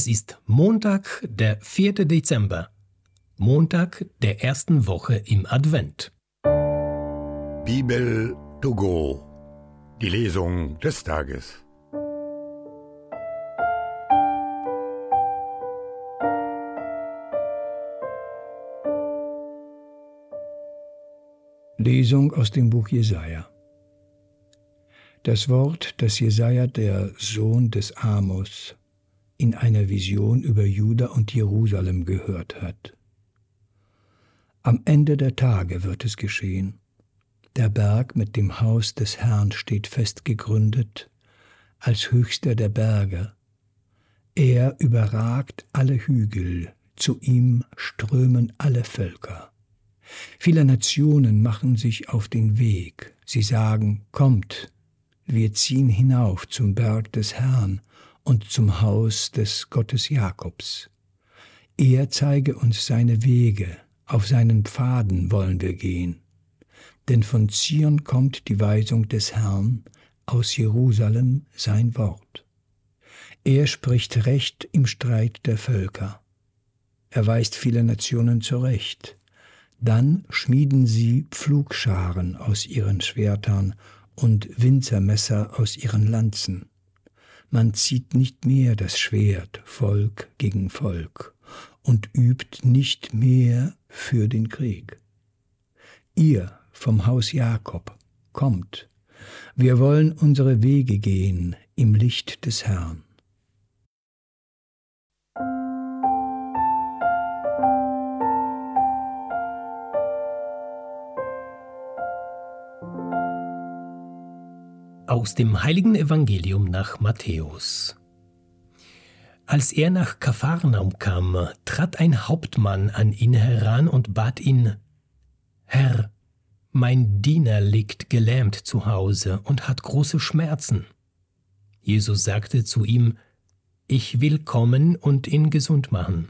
Es ist Montag, der 4. Dezember, Montag der ersten Woche im Advent. Bibel to go, die Lesung des Tages. Lesung aus dem Buch Jesaja. Das Wort, das Jesaja, der Sohn des Amos, in einer Vision über Juda und Jerusalem gehört hat. Am Ende der Tage wird es geschehen. Der Berg mit dem Haus des Herrn steht fest gegründet, als höchster der Berge. Er überragt alle Hügel, zu ihm strömen alle Völker. Viele Nationen machen sich auf den Weg. Sie sagen, kommt, wir ziehen hinauf zum Berg des Herrn und zum Haus des Gottes Jakobs. Er zeige uns seine Wege, auf seinen Pfaden wollen wir gehen. Denn von Zion kommt die Weisung des Herrn, aus Jerusalem sein Wort. Er spricht Recht im Streit der Völker. Er weist viele Nationen zurecht. Dann schmieden sie Pflugscharen aus ihren Schwertern und Winzermesser aus ihren Lanzen. Man zieht nicht mehr das Schwert Volk gegen Volk und übt nicht mehr für den Krieg. Ihr vom Haus Jakob, kommt, wir wollen unsere Wege gehen im Licht des Herrn. Aus dem heiligen Evangelium nach Matthäus. Als er nach Kapharnaum kam, trat ein Hauptmann an ihn heran und bat ihn, Herr, mein Diener liegt gelähmt zu Hause und hat große Schmerzen. Jesus sagte zu ihm, Ich will kommen und ihn gesund machen.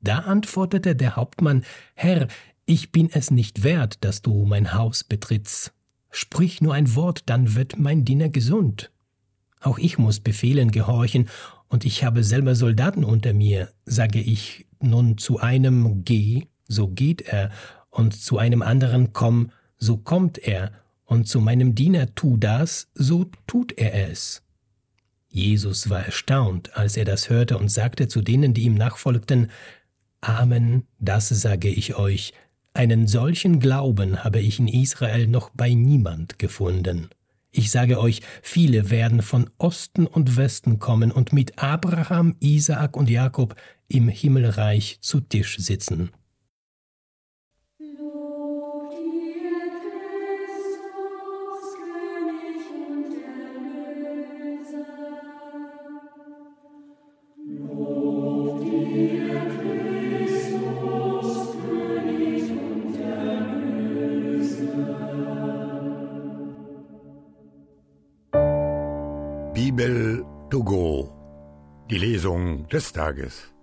Da antwortete der Hauptmann, Herr, ich bin es nicht wert, dass du mein Haus betrittst. Sprich nur ein Wort, dann wird mein Diener gesund. Auch ich muss Befehlen gehorchen, und ich habe selber Soldaten unter mir. Sage ich nun zu einem Geh, so geht er, und zu einem anderen Komm, so kommt er, und zu meinem Diener tu das, so tut er es. Jesus war erstaunt, als er das hörte, und sagte zu denen, die ihm nachfolgten, Amen, das sage ich euch, einen solchen Glauben habe ich in Israel noch bei niemand gefunden. Ich sage euch, viele werden von Osten und Westen kommen und mit Abraham, Isaak und Jakob im Himmelreich zu Tisch sitzen. Bibel to go, die Lesung des Tages.